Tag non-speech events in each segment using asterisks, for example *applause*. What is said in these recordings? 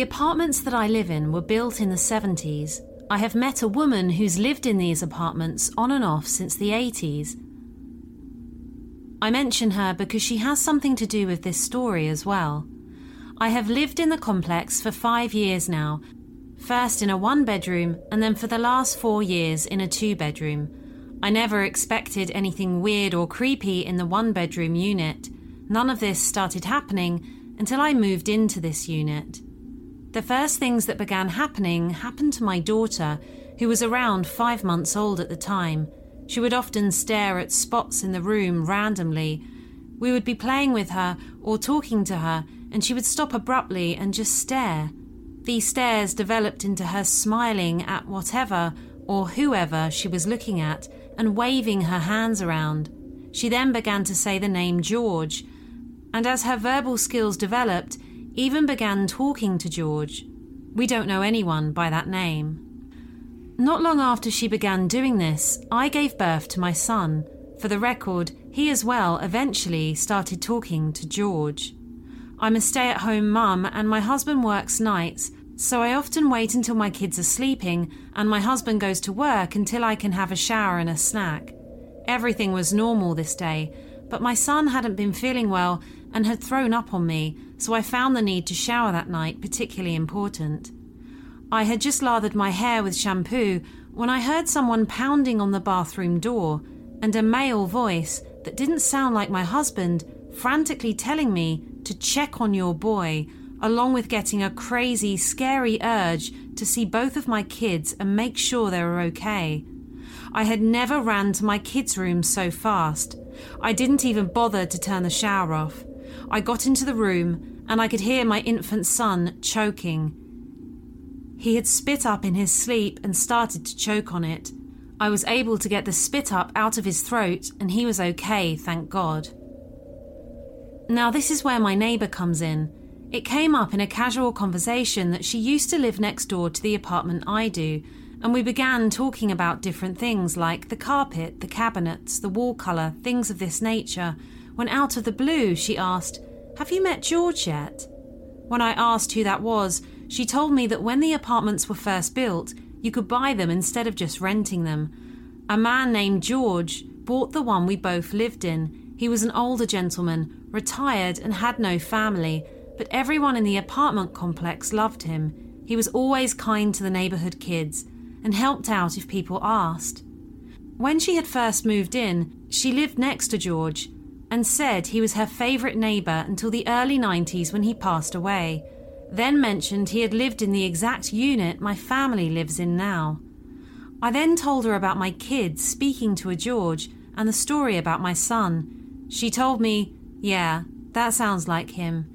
The apartments that I live in were built in the 70s. I have met a woman who's lived in these apartments on and off since the 80s. I mention her because she has something to do with this story as well. I have lived in the complex for five years now, first in a one bedroom and then for the last four years in a two bedroom. I never expected anything weird or creepy in the one bedroom unit. None of this started happening until I moved into this unit. The first things that began happening happened to my daughter, who was around five months old at the time. She would often stare at spots in the room randomly. We would be playing with her or talking to her, and she would stop abruptly and just stare. These stares developed into her smiling at whatever or whoever she was looking at and waving her hands around. She then began to say the name George, and as her verbal skills developed, even began talking to George. We don't know anyone by that name. Not long after she began doing this, I gave birth to my son. For the record, he as well eventually started talking to George. I'm a stay at home mum and my husband works nights, so I often wait until my kids are sleeping and my husband goes to work until I can have a shower and a snack. Everything was normal this day, but my son hadn't been feeling well and had thrown up on me, so I found the need to shower that night particularly important. I had just lathered my hair with shampoo when I heard someone pounding on the bathroom door and a male voice that didn't sound like my husband frantically telling me to check on your boy, along with getting a crazy, scary urge to see both of my kids and make sure they were okay. I had never ran to my kids' room so fast. I didn't even bother to turn the shower off. I got into the room and I could hear my infant son choking. He had spit up in his sleep and started to choke on it. I was able to get the spit up out of his throat and he was okay, thank God. Now, this is where my neighbour comes in. It came up in a casual conversation that she used to live next door to the apartment I do, and we began talking about different things like the carpet, the cabinets, the wall colour, things of this nature when out of the blue she asked, Have you met George yet? When I asked who that was, she told me that when the apartments were first built, you could buy them instead of just renting them. A man named George bought the one we both lived in. He was an older gentleman, retired, and had no family, but everyone in the apartment complex loved him. He was always kind to the neighbourhood kids and helped out if people asked. When she had first moved in, she lived next to George and said he was her favourite neighbour until the early 90s when he passed away. then mentioned he had lived in the exact unit my family lives in now. I then told her about my kids speaking to a George and the story about my son. She told me, yeah, that sounds like him.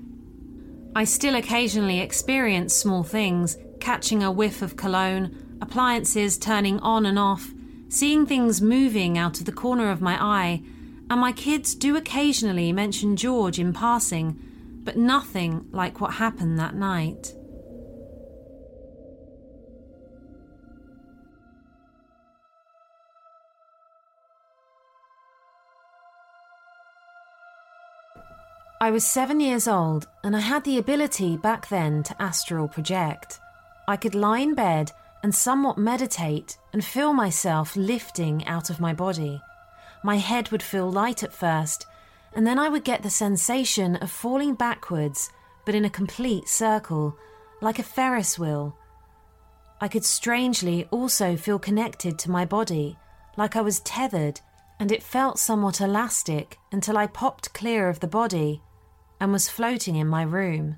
I still occasionally experience small things, catching a whiff of cologne, appliances turning on and off, seeing things moving out of the corner of my eye, and my kids do occasionally mention George in passing, but nothing like what happened that night. I was seven years old and I had the ability back then to astral project. I could lie in bed and somewhat meditate and feel myself lifting out of my body. My head would feel light at first, and then I would get the sensation of falling backwards, but in a complete circle, like a Ferris wheel. I could strangely also feel connected to my body, like I was tethered, and it felt somewhat elastic until I popped clear of the body and was floating in my room.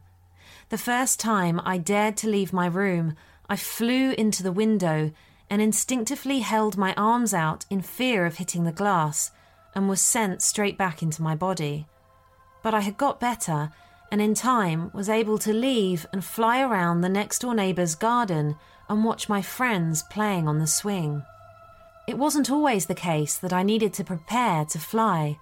The first time I dared to leave my room, I flew into the window and instinctively held my arms out in fear of hitting the glass and was sent straight back into my body. But I had got better and in time was able to leave and fly around the next door neighbour's garden and watch my friends playing on the swing. It wasn't always the case that I needed to prepare to fly.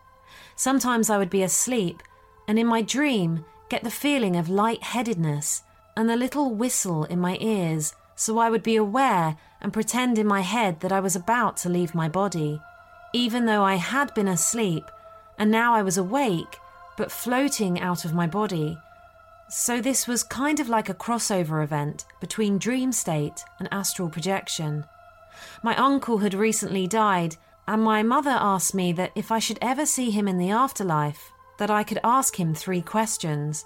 Sometimes I would be asleep and in my dream get the feeling of light-headedness and the little whistle in my ears so I would be aware and pretend in my head that I was about to leave my body, even though I had been asleep and now I was awake but floating out of my body. So this was kind of like a crossover event between dream state and astral projection. My uncle had recently died, and my mother asked me that if I should ever see him in the afterlife, that I could ask him three questions.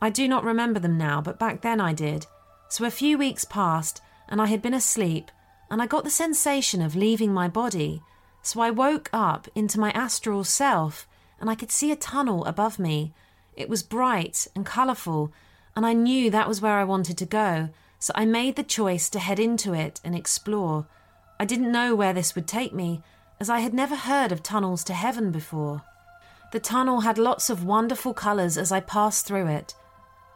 I do not remember them now, but back then I did. So a few weeks passed, and I had been asleep, and I got the sensation of leaving my body. So I woke up into my astral self, and I could see a tunnel above me. It was bright and colourful, and I knew that was where I wanted to go, so I made the choice to head into it and explore. I didn't know where this would take me, as I had never heard of tunnels to heaven before. The tunnel had lots of wonderful colours as I passed through it,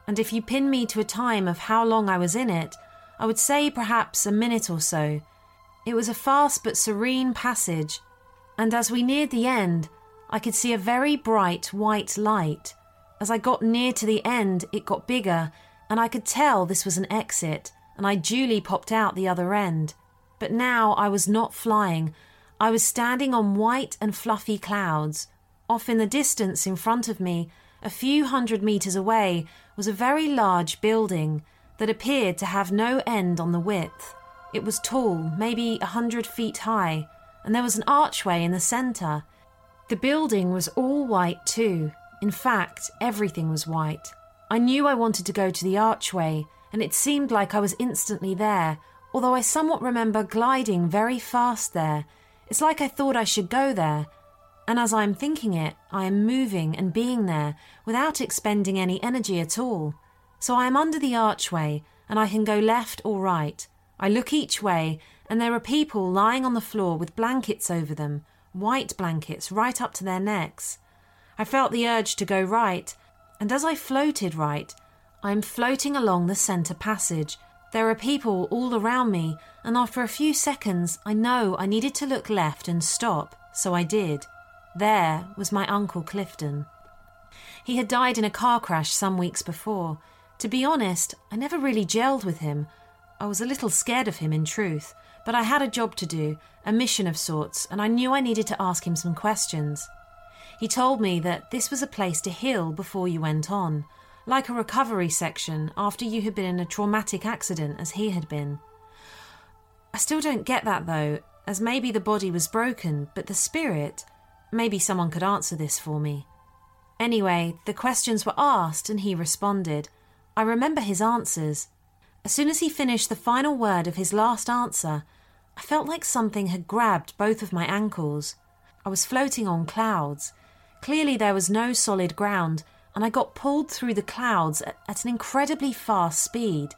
and if you pin me to a time of how long I was in it, I would say perhaps a minute or so. It was a fast but serene passage, and as we neared the end, I could see a very bright white light. As I got near to the end, it got bigger, and I could tell this was an exit, and I duly popped out the other end. But now I was not flying, I was standing on white and fluffy clouds. Off in the distance in front of me, a few hundred metres away, was a very large building that appeared to have no end on the width. It was tall, maybe a hundred feet high, and there was an archway in the centre. The building was all white too. In fact, everything was white. I knew I wanted to go to the archway, and it seemed like I was instantly there, although I somewhat remember gliding very fast there. It's like I thought I should go there, and as I am thinking it, I am moving and being there without expending any energy at all. So I am under the archway, and I can go left or right. I look each way, and there are people lying on the floor with blankets over them, white blankets right up to their necks. I felt the urge to go right, and as I floated right, I am floating along the centre passage. There are people all around me, and after a few seconds, I know I needed to look left and stop, so I did. There was my Uncle Clifton. He had died in a car crash some weeks before. To be honest, I never really gelled with him. I was a little scared of him, in truth, but I had a job to do, a mission of sorts, and I knew I needed to ask him some questions. He told me that this was a place to heal before you went on, like a recovery section after you had been in a traumatic accident as he had been. I still don't get that though, as maybe the body was broken, but the spirit, Maybe someone could answer this for me. Anyway, the questions were asked and he responded. I remember his answers. As soon as he finished the final word of his last answer, I felt like something had grabbed both of my ankles. I was floating on clouds. Clearly, there was no solid ground, and I got pulled through the clouds at, at an incredibly fast speed.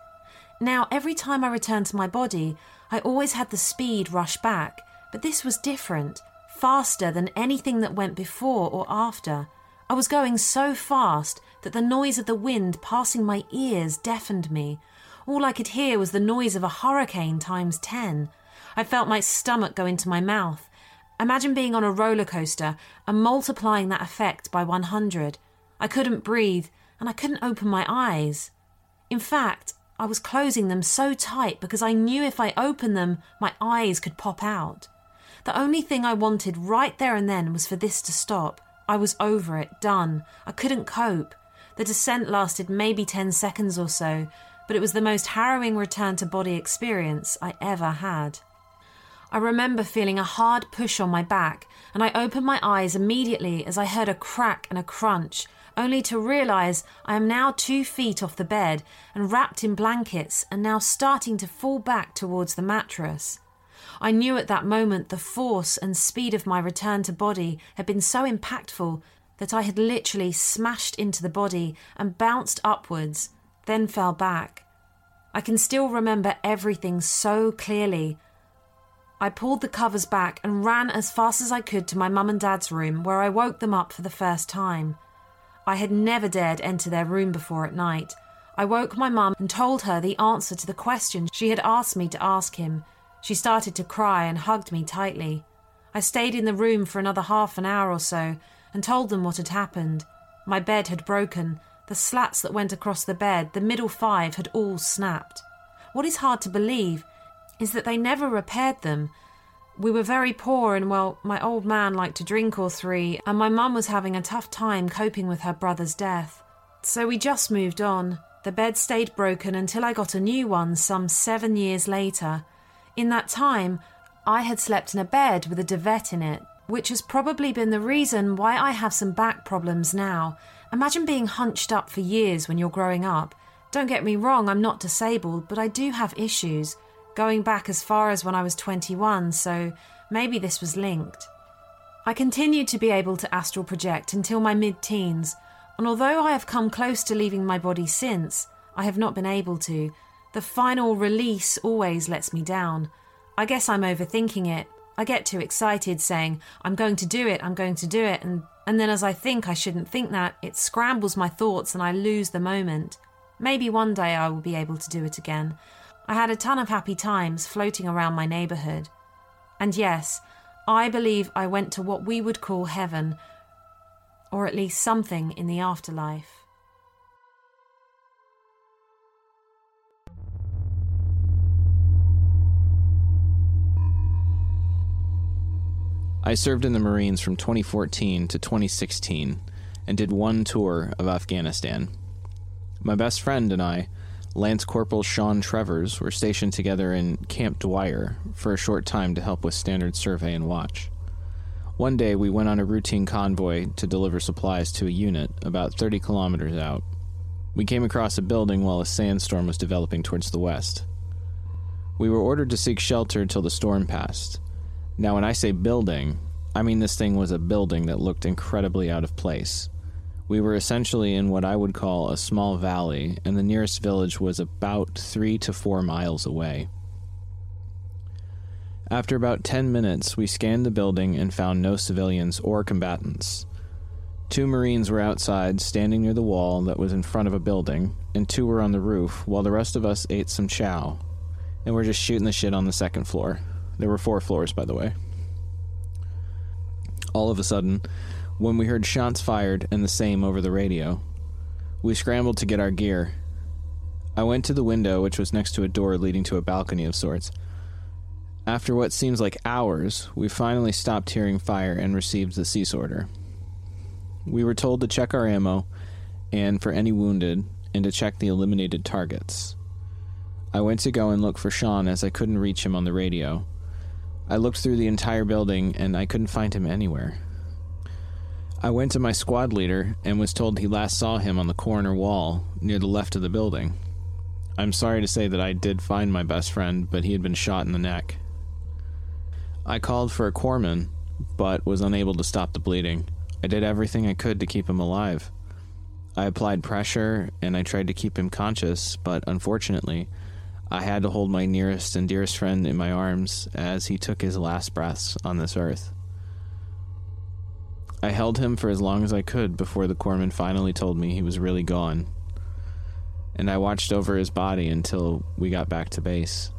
Now, every time I returned to my body, I always had the speed rush back, but this was different, faster than anything that went before or after. I was going so fast that the noise of the wind passing my ears deafened me. All I could hear was the noise of a hurricane times ten. I felt my stomach go into my mouth. Imagine being on a roller coaster and multiplying that effect by 100. I couldn't breathe and I couldn't open my eyes. In fact, I was closing them so tight because I knew if I opened them, my eyes could pop out. The only thing I wanted right there and then was for this to stop. I was over it, done. I couldn't cope. The descent lasted maybe 10 seconds or so, but it was the most harrowing return to body experience I ever had. I remember feeling a hard push on my back, and I opened my eyes immediately as I heard a crack and a crunch, only to realize I am now two feet off the bed and wrapped in blankets and now starting to fall back towards the mattress. I knew at that moment the force and speed of my return to body had been so impactful that I had literally smashed into the body and bounced upwards, then fell back. I can still remember everything so clearly. I pulled the covers back and ran as fast as I could to my mum and dad's room, where I woke them up for the first time. I had never dared enter their room before at night. I woke my mum and told her the answer to the question she had asked me to ask him, she started to cry and hugged me tightly. I stayed in the room for another half an hour or so and told them what had happened. My bed had broken, the slats that went across the bed, the middle five, had all snapped. What is hard to believe is that they never repaired them. We were very poor, and well, my old man liked to drink or three, and my mum was having a tough time coping with her brother's death. So we just moved on. The bed stayed broken until I got a new one some seven years later. In that time, I had slept in a bed with a duvet in it, which has probably been the reason why I have some back problems now. Imagine being hunched up for years when you're growing up. Don't get me wrong, I'm not disabled, but I do have issues, going back as far as when I was 21, so maybe this was linked. I continued to be able to astral project until my mid teens, and although I have come close to leaving my body since, I have not been able to, the final release always lets me down. I guess I'm overthinking it. I get too excited saying, I'm going to do it, I'm going to do it, and, and then as I think I shouldn't think that, it scrambles my thoughts and I lose the moment. Maybe one day I will be able to do it again. I had a ton of happy times floating around my neighbourhood. And yes, I believe I went to what we would call heaven, or at least something in the afterlife. I served in the Marines from 2014 to 2016 and did one tour of Afghanistan. My best friend and I, Lance Corporal Sean Trevors, were stationed together in Camp Dwyer for a short time to help with standard survey and watch. One day we went on a routine convoy to deliver supplies to a unit about 30 kilometers out. We came across a building while a sandstorm was developing towards the west. We were ordered to seek shelter till the storm passed. Now, when I say building, I mean this thing was a building that looked incredibly out of place. We were essentially in what I would call a small valley, and the nearest village was about three to four miles away. After about 10 minutes, we scanned the building and found no civilians or combatants. Two Marines were outside, standing near the wall that was in front of a building, and two were on the roof, while the rest of us ate some chow, and were just shooting the shit on the second floor. There were four floors, by the way. All of a sudden, when we heard shots fired and the same over the radio, we scrambled to get our gear. I went to the window, which was next to a door leading to a balcony of sorts. After what seems like hours, we finally stopped hearing fire and received the cease order. We were told to check our ammo and for any wounded, and to check the eliminated targets. I went to go and look for Sean as I couldn't reach him on the radio. I looked through the entire building and I couldn't find him anywhere. I went to my squad leader and was told he last saw him on the corner wall near the left of the building. I'm sorry to say that I did find my best friend, but he had been shot in the neck. I called for a corpsman, but was unable to stop the bleeding. I did everything I could to keep him alive. I applied pressure and I tried to keep him conscious, but unfortunately, I had to hold my nearest and dearest friend in my arms as he took his last breaths on this earth. I held him for as long as I could before the corpsman finally told me he was really gone. And I watched over his body until we got back to base.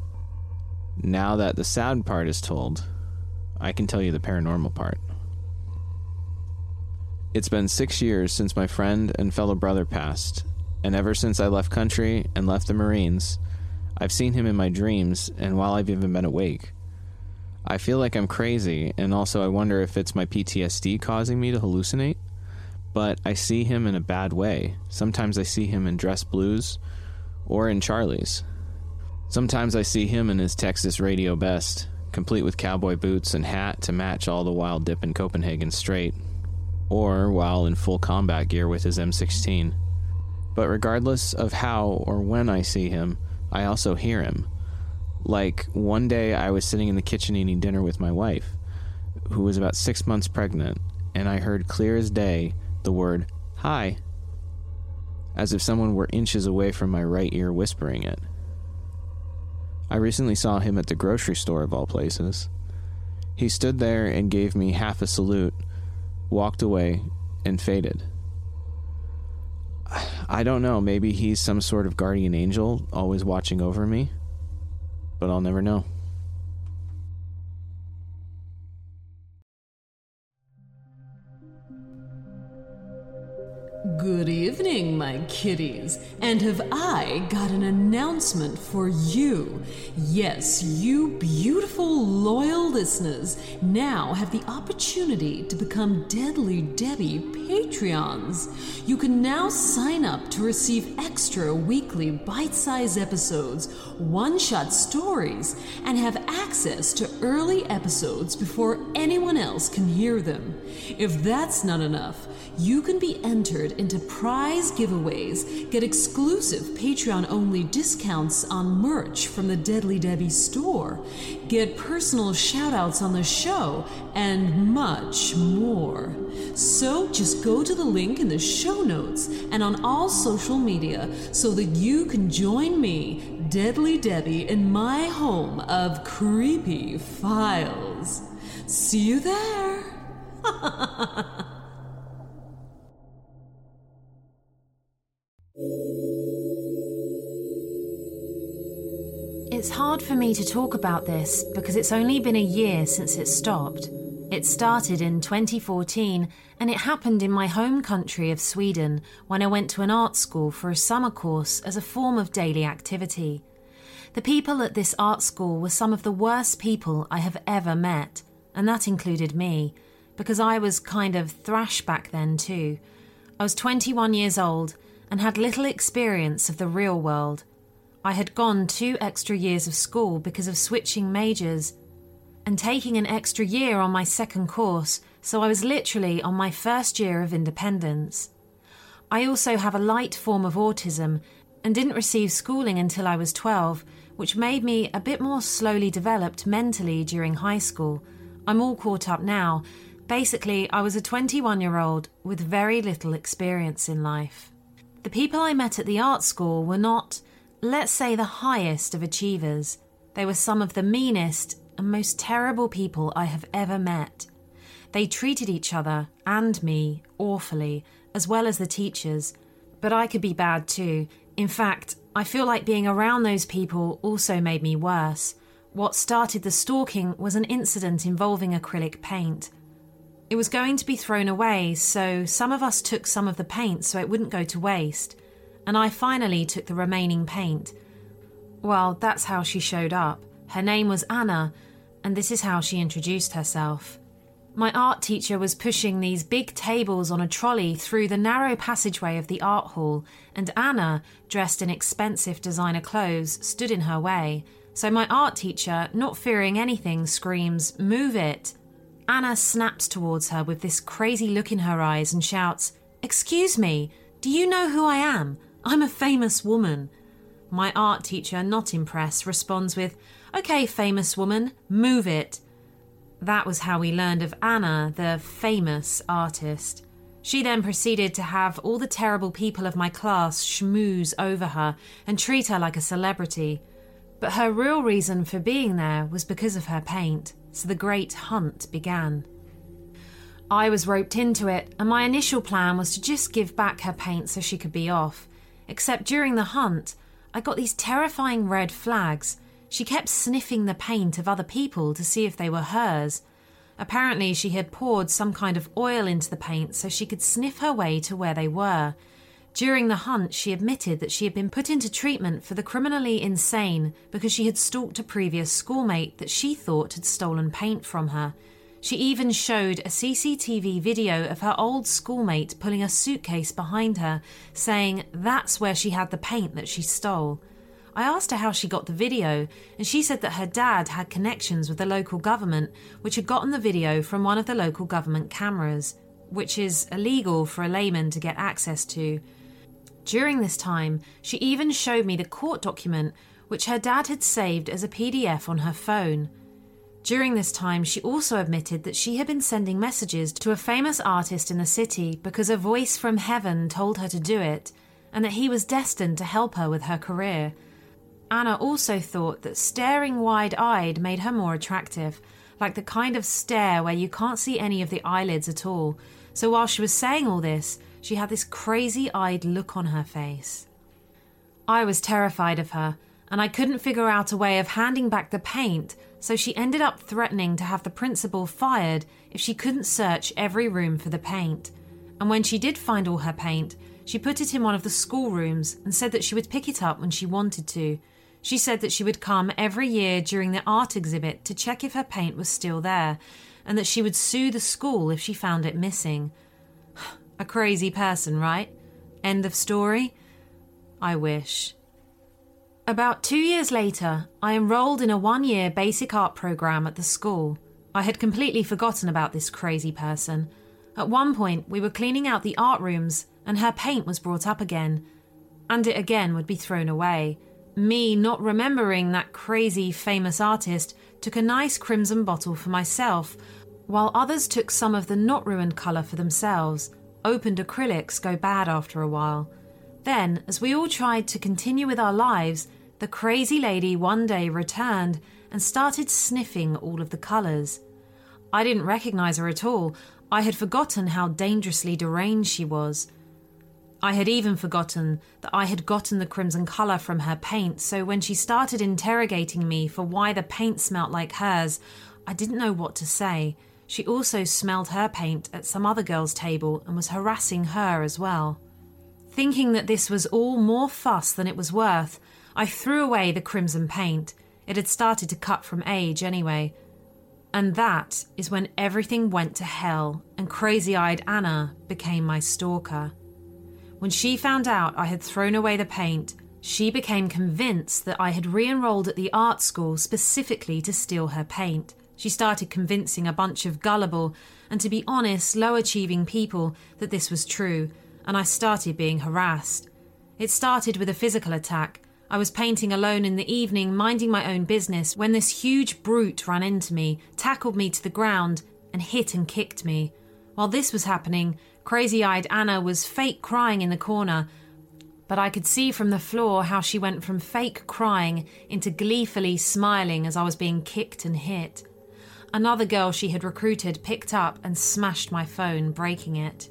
Now that the sad part is told, I can tell you the paranormal part. It's been six years since my friend and fellow brother passed, and ever since I left country and left the Marines, I've seen him in my dreams and while I've even been awake. I feel like I'm crazy, and also I wonder if it's my PTSD causing me to hallucinate. But I see him in a bad way. Sometimes I see him in dress blues or in Charlie's. Sometimes I see him in his Texas radio best, complete with cowboy boots and hat to match all the wild dip in Copenhagen straight, or while in full combat gear with his M16. But regardless of how or when I see him, I also hear him. Like one day I was sitting in the kitchen eating dinner with my wife, who was about six months pregnant, and I heard clear as day the word, Hi, as if someone were inches away from my right ear whispering it. I recently saw him at the grocery store, of all places. He stood there and gave me half a salute, walked away, and faded. I don't know, maybe he's some sort of guardian angel always watching over me, but I'll never know. Good evening, my kitties, and have I got an announcement for you? Yes, you beautiful, loyal listeners now have the opportunity to become Deadly Debbie Patreons. You can now sign up to receive extra weekly bite sized episodes, one shot stories, and have access to early episodes before anyone else can hear them. If that's not enough, you can be entered into prize giveaways, get exclusive Patreon only discounts on merch from the Deadly Debbie store, get personal shoutouts on the show, and much more. So just go to the link in the show notes and on all social media so that you can join me, Deadly Debbie, in my home of creepy files. See you there. *laughs* It's hard for me to talk about this because it's only been a year since it stopped. It started in 2014 and it happened in my home country of Sweden when I went to an art school for a summer course as a form of daily activity. The people at this art school were some of the worst people I have ever met, and that included me, because I was kind of thrash back then too. I was 21 years old and had little experience of the real world. I had gone two extra years of school because of switching majors and taking an extra year on my second course, so I was literally on my first year of independence. I also have a light form of autism and didn't receive schooling until I was 12, which made me a bit more slowly developed mentally during high school. I'm all caught up now. Basically, I was a 21 year old with very little experience in life. The people I met at the art school were not, let's say, the highest of achievers. They were some of the meanest and most terrible people I have ever met. They treated each other and me awfully, as well as the teachers. But I could be bad too. In fact, I feel like being around those people also made me worse. What started the stalking was an incident involving acrylic paint. It was going to be thrown away, so some of us took some of the paint so it wouldn't go to waste, and I finally took the remaining paint. Well, that's how she showed up. Her name was Anna, and this is how she introduced herself. My art teacher was pushing these big tables on a trolley through the narrow passageway of the art hall, and Anna, dressed in expensive designer clothes, stood in her way. So my art teacher, not fearing anything, screams, Move it! Anna snaps towards her with this crazy look in her eyes and shouts, Excuse me, do you know who I am? I'm a famous woman. My art teacher, not impressed, responds with, Okay, famous woman, move it. That was how we learned of Anna, the famous artist. She then proceeded to have all the terrible people of my class schmooze over her and treat her like a celebrity. But her real reason for being there was because of her paint, so the great hunt began. I was roped into it, and my initial plan was to just give back her paint so she could be off. Except during the hunt, I got these terrifying red flags. She kept sniffing the paint of other people to see if they were hers. Apparently, she had poured some kind of oil into the paint so she could sniff her way to where they were. During the hunt, she admitted that she had been put into treatment for the criminally insane because she had stalked a previous schoolmate that she thought had stolen paint from her. She even showed a CCTV video of her old schoolmate pulling a suitcase behind her, saying that's where she had the paint that she stole. I asked her how she got the video, and she said that her dad had connections with the local government, which had gotten the video from one of the local government cameras, which is illegal for a layman to get access to. During this time, she even showed me the court document which her dad had saved as a PDF on her phone. During this time, she also admitted that she had been sending messages to a famous artist in the city because a voice from heaven told her to do it, and that he was destined to help her with her career. Anna also thought that staring wide eyed made her more attractive, like the kind of stare where you can't see any of the eyelids at all. So while she was saying all this, she had this crazy eyed look on her face. I was terrified of her, and I couldn't figure out a way of handing back the paint, so she ended up threatening to have the principal fired if she couldn't search every room for the paint. And when she did find all her paint, she put it in one of the schoolrooms and said that she would pick it up when she wanted to. She said that she would come every year during the art exhibit to check if her paint was still there, and that she would sue the school if she found it missing. A crazy person, right? End of story? I wish. About two years later, I enrolled in a one year basic art program at the school. I had completely forgotten about this crazy person. At one point, we were cleaning out the art rooms, and her paint was brought up again, and it again would be thrown away. Me, not remembering that crazy famous artist, took a nice crimson bottle for myself, while others took some of the not ruined colour for themselves. Opened acrylics go bad after a while. Then, as we all tried to continue with our lives, the crazy lady one day returned and started sniffing all of the colours. I didn't recognise her at all. I had forgotten how dangerously deranged she was. I had even forgotten that I had gotten the crimson colour from her paint, so when she started interrogating me for why the paint smelt like hers, I didn't know what to say. She also smelled her paint at some other girl's table and was harassing her as well. Thinking that this was all more fuss than it was worth, I threw away the crimson paint. It had started to cut from age anyway. And that is when everything went to hell and crazy eyed Anna became my stalker. When she found out I had thrown away the paint, she became convinced that I had re enrolled at the art school specifically to steal her paint. She started convincing a bunch of gullible and, to be honest, low achieving people that this was true and I started being harassed. It started with a physical attack. I was painting alone in the evening, minding my own business, when this huge brute ran into me, tackled me to the ground, and hit and kicked me. While this was happening, crazy eyed Anna was fake crying in the corner, but I could see from the floor how she went from fake crying into gleefully smiling as I was being kicked and hit. Another girl she had recruited picked up and smashed my phone, breaking it.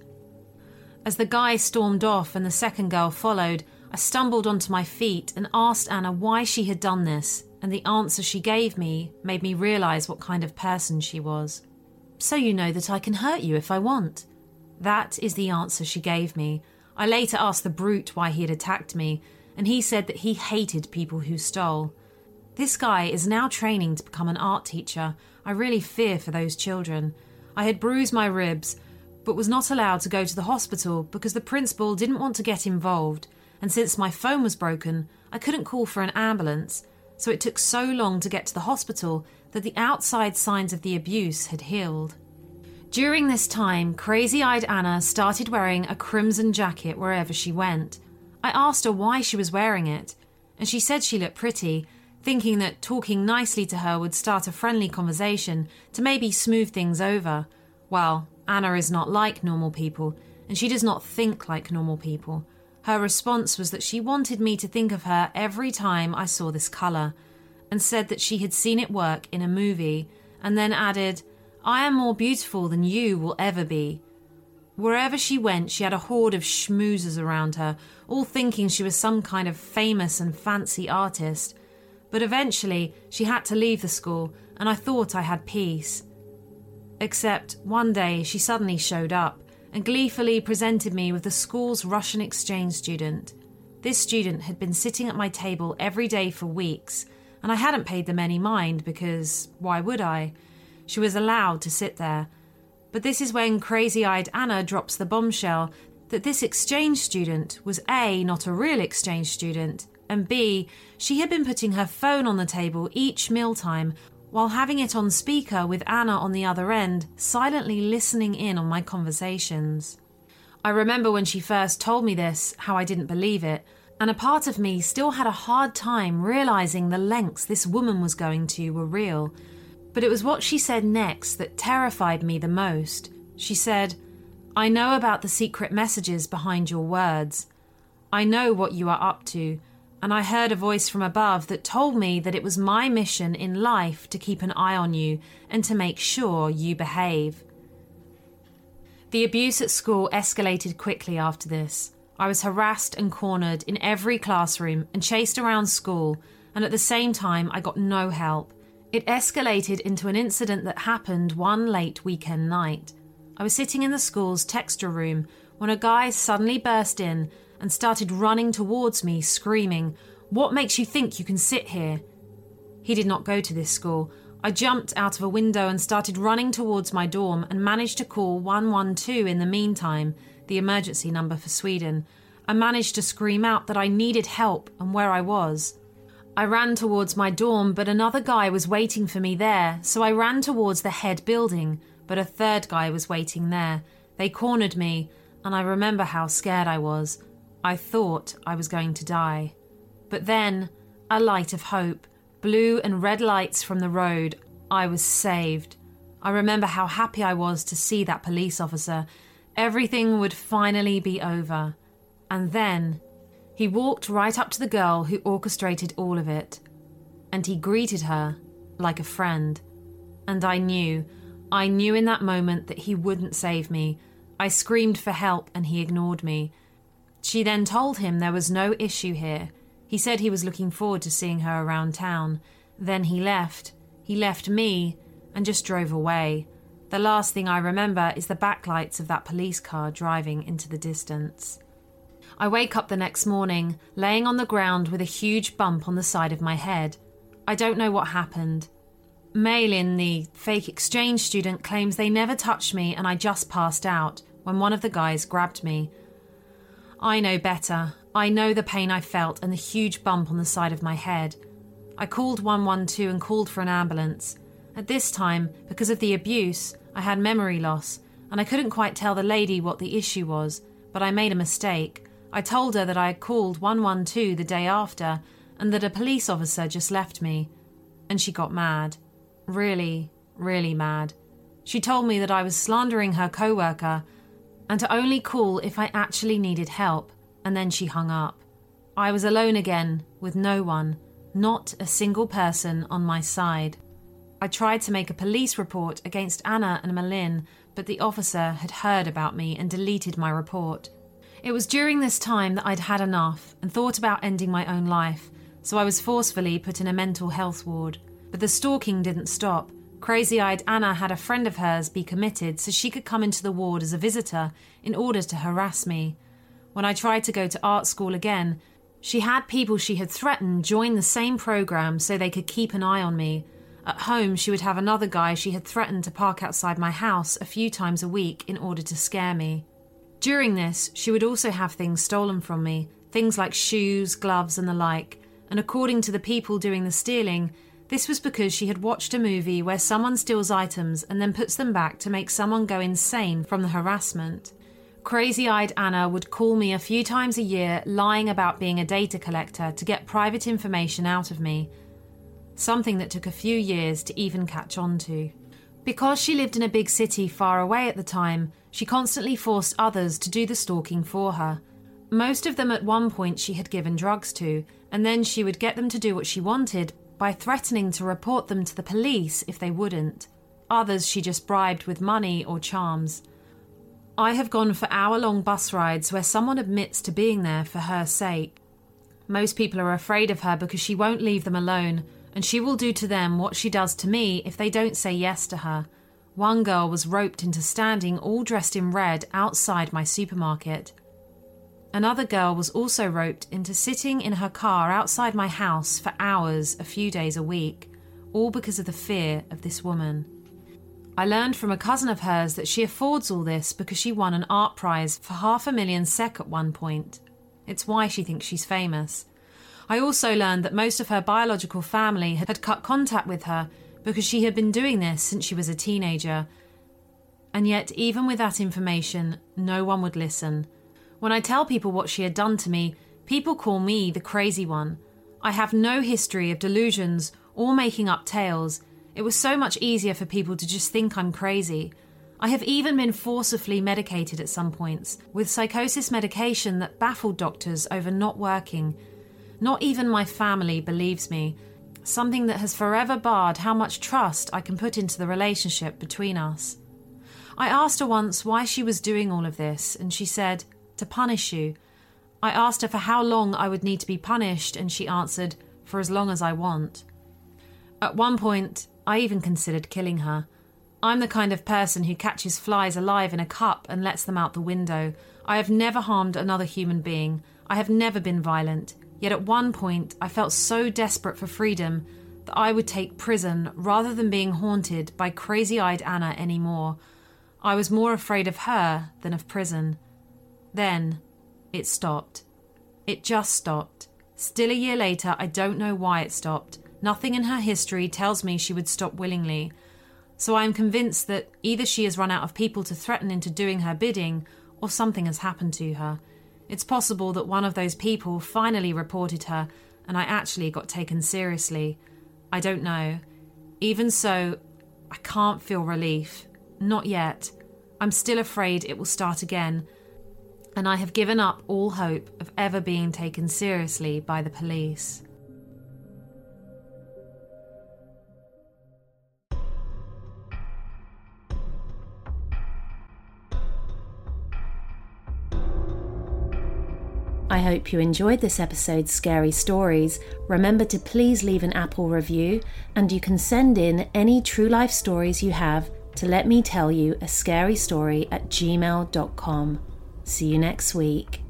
As the guy stormed off and the second girl followed, I stumbled onto my feet and asked Anna why she had done this, and the answer she gave me made me realise what kind of person she was. So you know that I can hurt you if I want. That is the answer she gave me. I later asked the brute why he had attacked me, and he said that he hated people who stole. This guy is now training to become an art teacher. I really fear for those children. I had bruised my ribs, but was not allowed to go to the hospital because the principal didn't want to get involved, and since my phone was broken, I couldn't call for an ambulance, so it took so long to get to the hospital that the outside signs of the abuse had healed. During this time, crazy eyed Anna started wearing a crimson jacket wherever she went. I asked her why she was wearing it, and she said she looked pretty, thinking that talking nicely to her would start a friendly conversation to maybe smooth things over. Well, Anna is not like normal people, and she does not think like normal people. Her response was that she wanted me to think of her every time I saw this colour, and said that she had seen it work in a movie, and then added, I am more beautiful than you will ever be. Wherever she went, she had a horde of schmoozers around her, all thinking she was some kind of famous and fancy artist. But eventually, she had to leave the school, and I thought I had peace. Except one day she suddenly showed up and gleefully presented me with the school's Russian exchange student. This student had been sitting at my table every day for weeks, and I hadn't paid them any mind because why would I? She was allowed to sit there. But this is when crazy eyed Anna drops the bombshell that this exchange student was A, not a real exchange student, and B, she had been putting her phone on the table each mealtime while having it on speaker with Anna on the other end, silently listening in on my conversations. I remember when she first told me this, how I didn't believe it, and a part of me still had a hard time realizing the lengths this woman was going to were real. But it was what she said next that terrified me the most. She said, I know about the secret messages behind your words. I know what you are up to and I heard a voice from above that told me that it was my mission in life to keep an eye on you and to make sure you behave. The abuse at school escalated quickly after this. I was harassed and cornered in every classroom and chased around school, and at the same time, I got no help. It escalated into an incident that happened one late weekend night. I was sitting in the school's texture room when a guy suddenly burst in and started running towards me, screaming, What makes you think you can sit here? He did not go to this school. I jumped out of a window and started running towards my dorm and managed to call 112 in the meantime, the emergency number for Sweden. I managed to scream out that I needed help and where I was. I ran towards my dorm, but another guy was waiting for me there, so I ran towards the head building, but a third guy was waiting there. They cornered me, and I remember how scared I was. I thought I was going to die. But then, a light of hope, blue and red lights from the road, I was saved. I remember how happy I was to see that police officer. Everything would finally be over. And then he walked right up to the girl who orchestrated all of it. And he greeted her like a friend. And I knew, I knew in that moment that he wouldn't save me. I screamed for help and he ignored me. She then told him there was no issue here. He said he was looking forward to seeing her around town. Then he left. He left me and just drove away. The last thing I remember is the backlights of that police car driving into the distance. I wake up the next morning, laying on the ground with a huge bump on the side of my head. I don't know what happened. Malin, the fake exchange student, claims they never touched me and I just passed out when one of the guys grabbed me. I know better. I know the pain I felt and the huge bump on the side of my head. I called 112 and called for an ambulance. At this time, because of the abuse, I had memory loss, and I couldn't quite tell the lady what the issue was, but I made a mistake. I told her that I had called 112 the day after and that a police officer just left me. And she got mad. Really, really mad. She told me that I was slandering her co worker and to only call if I actually needed help, and then she hung up. I was alone again, with no one, not a single person on my side. I tried to make a police report against Anna and Malin, but the officer had heard about me and deleted my report. It was during this time that I'd had enough and thought about ending my own life, so I was forcefully put in a mental health ward. But the stalking didn't stop, Crazy eyed Anna had a friend of hers be committed so she could come into the ward as a visitor in order to harass me. When I tried to go to art school again, she had people she had threatened join the same program so they could keep an eye on me. At home, she would have another guy she had threatened to park outside my house a few times a week in order to scare me. During this, she would also have things stolen from me, things like shoes, gloves, and the like, and according to the people doing the stealing, this was because she had watched a movie where someone steals items and then puts them back to make someone go insane from the harassment. Crazy eyed Anna would call me a few times a year lying about being a data collector to get private information out of me, something that took a few years to even catch on to. Because she lived in a big city far away at the time, she constantly forced others to do the stalking for her. Most of them at one point she had given drugs to, and then she would get them to do what she wanted by threatening to report them to the police if they wouldn't. Others she just bribed with money or charms. I have gone for hour long bus rides where someone admits to being there for her sake. Most people are afraid of her because she won't leave them alone, and she will do to them what she does to me if they don't say yes to her. One girl was roped into standing all dressed in red outside my supermarket. Another girl was also roped into sitting in her car outside my house for hours a few days a week, all because of the fear of this woman. I learned from a cousin of hers that she affords all this because she won an art prize for half a million sec at one point. It's why she thinks she's famous. I also learned that most of her biological family had cut contact with her because she had been doing this since she was a teenager. And yet, even with that information, no one would listen. When I tell people what she had done to me, people call me the crazy one. I have no history of delusions or making up tales. It was so much easier for people to just think I'm crazy. I have even been forcibly medicated at some points, with psychosis medication that baffled doctors over not working not even my family believes me, something that has forever barred how much trust I can put into the relationship between us. I asked her once why she was doing all of this, and she said, To punish you. I asked her for how long I would need to be punished, and she answered, For as long as I want. At one point, I even considered killing her. I'm the kind of person who catches flies alive in a cup and lets them out the window. I have never harmed another human being. I have never been violent. Yet at one point, I felt so desperate for freedom that I would take prison rather than being haunted by crazy eyed Anna anymore. I was more afraid of her than of prison. Then it stopped. It just stopped. Still a year later, I don't know why it stopped. Nothing in her history tells me she would stop willingly. So I am convinced that either she has run out of people to threaten into doing her bidding, or something has happened to her. It's possible that one of those people finally reported her and I actually got taken seriously. I don't know. Even so, I can't feel relief. Not yet. I'm still afraid it will start again, and I have given up all hope of ever being taken seriously by the police. I hope you enjoyed this episode's scary stories. Remember to please leave an Apple review, and you can send in any true life stories you have to let me tell you a scary story at gmail.com. See you next week.